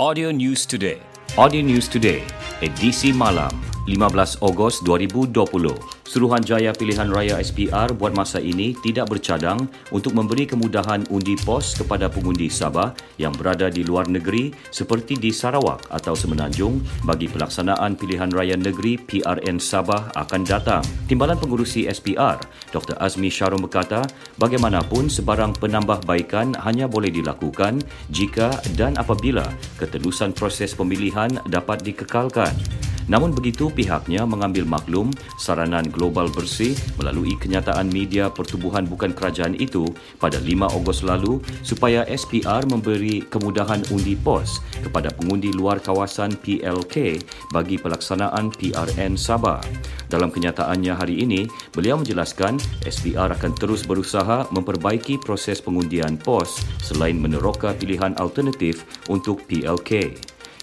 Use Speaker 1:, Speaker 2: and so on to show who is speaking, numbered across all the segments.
Speaker 1: Audio News Today. Audio News Today, edisi malam, 15 Ogos 2020. Suruhanjaya Pilihan Raya SPR buat masa ini tidak bercadang untuk memberi kemudahan undi pos kepada pengundi Sabah yang berada di luar negeri seperti di Sarawak atau Semenanjung bagi pelaksanaan Pilihan Raya Negeri PRN Sabah akan datang. Timbalan pengurusi SPR, Dr. Azmi Sharon berkata, bagaimanapun sebarang penambahbaikan hanya boleh dilakukan jika dan apabila ketelusan proses pemilihan dapat dikekalkan. Namun begitu, pihaknya mengambil maklum saranan global bersih melalui kenyataan media pertubuhan bukan kerajaan itu pada 5 Ogos lalu supaya SPR memberi kemudahan undi pos kepada pengundi luar kawasan PLK bagi pelaksanaan PRN Sabah. Dalam kenyataannya hari ini, beliau menjelaskan SPR akan terus berusaha memperbaiki proses pengundian pos selain meneroka pilihan alternatif untuk PLK.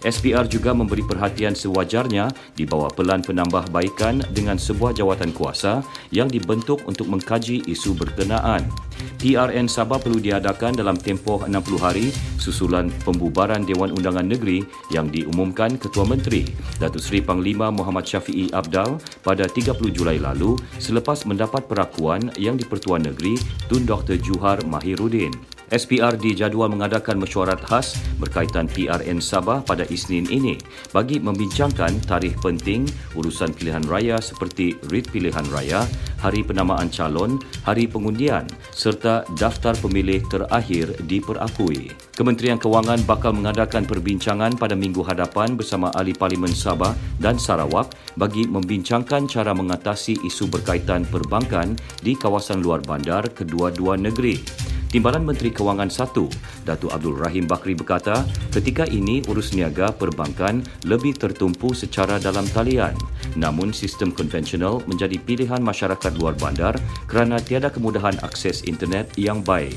Speaker 1: SPR juga memberi perhatian sewajarnya di bawah pelan penambahbaikan dengan sebuah jawatan kuasa yang dibentuk untuk mengkaji isu berkenaan. PRN Sabah perlu diadakan dalam tempoh 60 hari susulan pembubaran Dewan Undangan Negeri yang diumumkan Ketua Menteri Datuk Seri Panglima Muhammad Syafiee Abdal pada 30 Julai lalu selepas mendapat perakuan yang di-Pertuan Negeri Tun Dr. Juhar Mahiruddin. SPR dijadual mengadakan mesyuarat khas berkaitan PRN Sabah pada Isnin ini bagi membincangkan tarikh penting urusan pilihan raya seperti rit pilihan raya, hari penamaan calon, hari pengundian serta daftar pemilih terakhir diperakui. Kementerian Kewangan bakal mengadakan perbincangan pada minggu hadapan bersama ahli parlimen Sabah dan Sarawak bagi membincangkan cara mengatasi isu berkaitan perbankan di kawasan luar bandar kedua-dua negeri. Timbalan Menteri Kewangan 1, Datuk Abdul Rahim Bakri berkata, ketika ini urus niaga perbankan lebih tertumpu secara dalam talian. Namun sistem konvensional menjadi pilihan masyarakat luar bandar kerana tiada kemudahan akses internet yang baik.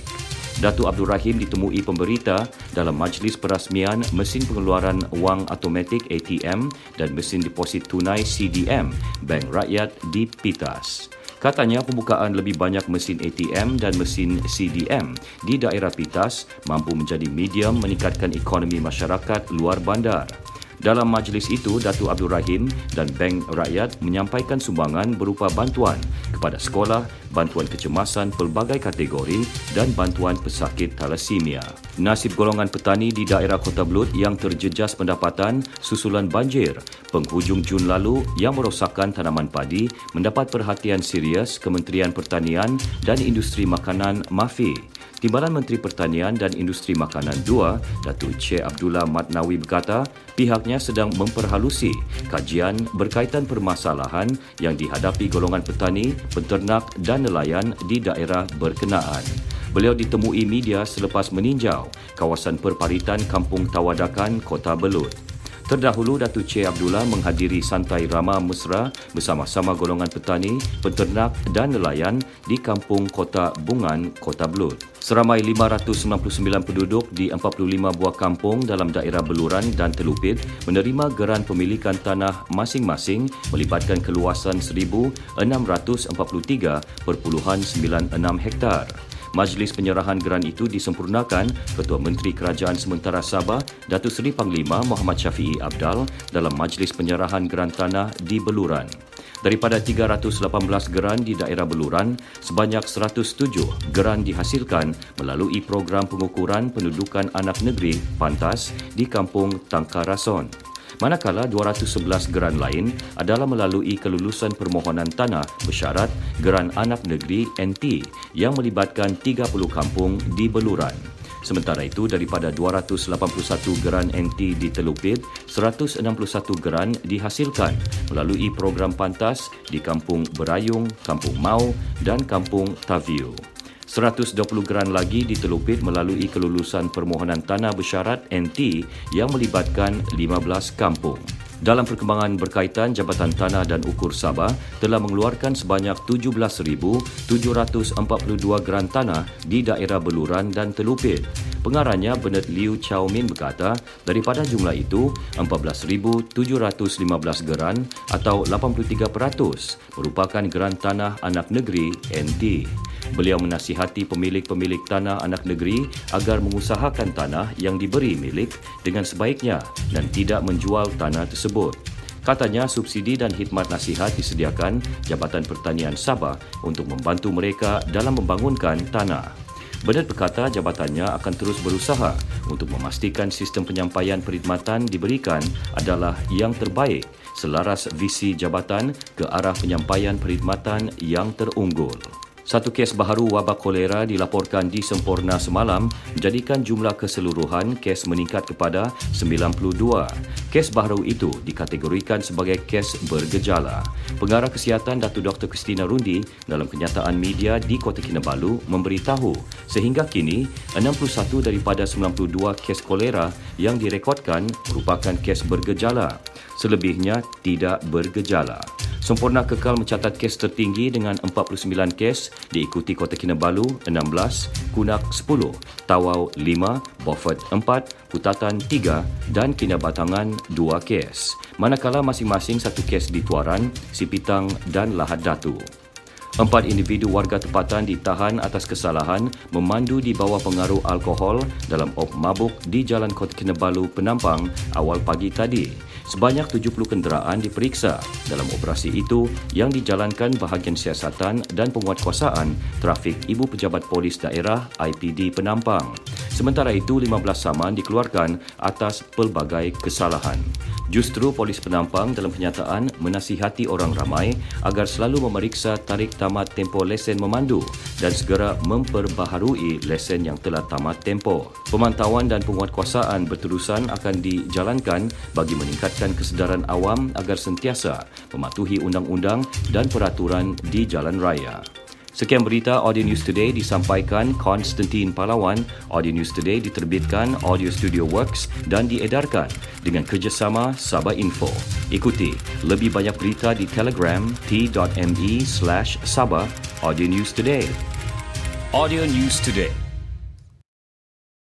Speaker 1: Datuk Abdul Rahim ditemui pemberita dalam majlis perasmian mesin pengeluaran wang automatik ATM dan mesin deposit tunai CDM Bank Rakyat di Pitas. Katanya pembukaan lebih banyak mesin ATM dan mesin CDM di daerah Pitas mampu menjadi medium meningkatkan ekonomi masyarakat luar bandar. Dalam majlis itu, Datuk Abdul Rahim dan Bank Rakyat menyampaikan sumbangan berupa bantuan kepada sekolah, bantuan kecemasan pelbagai kategori dan bantuan pesakit thalassemia. Nasib golongan petani di daerah Kota Belud yang terjejas pendapatan susulan banjir penghujung Jun lalu yang merosakkan tanaman padi mendapat perhatian serius Kementerian Pertanian dan Industri Makanan MAFI. Timbalan Menteri Pertanian dan Industri Makanan 2, Datuk Che Abdullah Matnawi berkata, pihaknya sedang memperhalusi kajian berkaitan permasalahan yang dihadapi golongan petani, penternak dan nelayan di daerah berkenaan. Beliau ditemui media selepas meninjau kawasan perparitan Kampung Tawadakan, Kota Belud. Terdahulu Datuk Che Abdullah menghadiri santai ramah mesra bersama-sama golongan petani, penternak dan nelayan di kampung Kota Bungan, Kota Belud. Seramai 599 penduduk di 45 buah kampung dalam daerah Beluran dan Telupit menerima geran pemilikan tanah masing-masing melibatkan keluasan 1,643.96 hektar. Majlis penyerahan geran itu disempurnakan Ketua Menteri Kerajaan Sementara Sabah Datuk Seri Panglima Muhammad Syafiee Abdal dalam majlis penyerahan geran tanah di Beluran. Daripada 318 geran di daerah Beluran, sebanyak 107 geran dihasilkan melalui program pengukuran pendudukan anak negeri PANTAS di Kampung Tangkarason manakala 211 geran lain adalah melalui kelulusan permohonan tanah bersyarat geran anak negeri NT yang melibatkan 30 kampung di Beluran. Sementara itu, daripada 281 geran NT di Telupit, 161 geran dihasilkan melalui program pantas di Kampung Berayung, Kampung Mau dan Kampung Taviu. 120 geran lagi ditelupit melalui kelulusan permohonan tanah bersyarat NT yang melibatkan 15 kampung. Dalam perkembangan berkaitan, Jabatan Tanah dan Ukur Sabah telah mengeluarkan sebanyak 17,742 geran tanah di daerah Beluran dan Telupit. Pengarahnya Bernard Liu Chow Min berkata, daripada jumlah itu, 14,715 geran atau 83% merupakan geran tanah anak negeri NT. Beliau menasihati pemilik-pemilik tanah anak negeri agar mengusahakan tanah yang diberi milik dengan sebaiknya dan tidak menjual tanah tersebut. Katanya subsidi dan khidmat nasihat disediakan Jabatan Pertanian Sabah untuk membantu mereka dalam membangunkan tanah. Bernard berkata jabatannya akan terus berusaha untuk memastikan sistem penyampaian perkhidmatan diberikan adalah yang terbaik selaras visi jabatan ke arah penyampaian perkhidmatan yang terunggul. Satu kes baharu wabak kolera dilaporkan di Sempurna semalam menjadikan jumlah keseluruhan kes meningkat kepada 92. Kes baharu itu dikategorikan sebagai kes bergejala. Pengarah Kesihatan Datuk Dr. Christina Rundi dalam kenyataan media di Kota Kinabalu memberitahu sehingga kini 61 daripada 92 kes kolera yang direkodkan merupakan kes bergejala. Selebihnya tidak bergejala. Sempurna kekal mencatat kes tertinggi dengan 49 kes diikuti Kota Kinabalu 16, Kunak 10, Tawau 5, Beaufort 4, Kutatan 3 dan Kinabatangan 2 kes. Manakala masing-masing satu kes di Tuaran, Sipitang dan Lahad Datu. Empat individu warga tempatan ditahan atas kesalahan memandu di bawah pengaruh alkohol dalam op mabuk di Jalan Kota Kinabalu, Penampang awal pagi tadi. Sebanyak 70 kenderaan diperiksa dalam operasi itu yang dijalankan bahagian siasatan dan penguatkuasaan trafik Ibu Pejabat Polis Daerah IPD Penampang. Sementara itu, 15 saman dikeluarkan atas pelbagai kesalahan. Justru polis penampang dalam kenyataan menasihati orang ramai agar selalu memeriksa tarikh tamat tempoh lesen memandu dan segera memperbaharui lesen yang telah tamat tempoh. Pemantauan dan penguatkuasaan berterusan akan dijalankan bagi meningkatkan kesedaran awam agar sentiasa mematuhi undang-undang dan peraturan di jalan raya. Sekian berita Audio News Today disampaikan Konstantin Palawan. Audio News Today diterbitkan Audio Studio Works dan diedarkan dengan kerjasama Sabah Info. Ikuti lebih banyak berita di Telegram t.me slash Sabah Audio News Today. Audio News Today.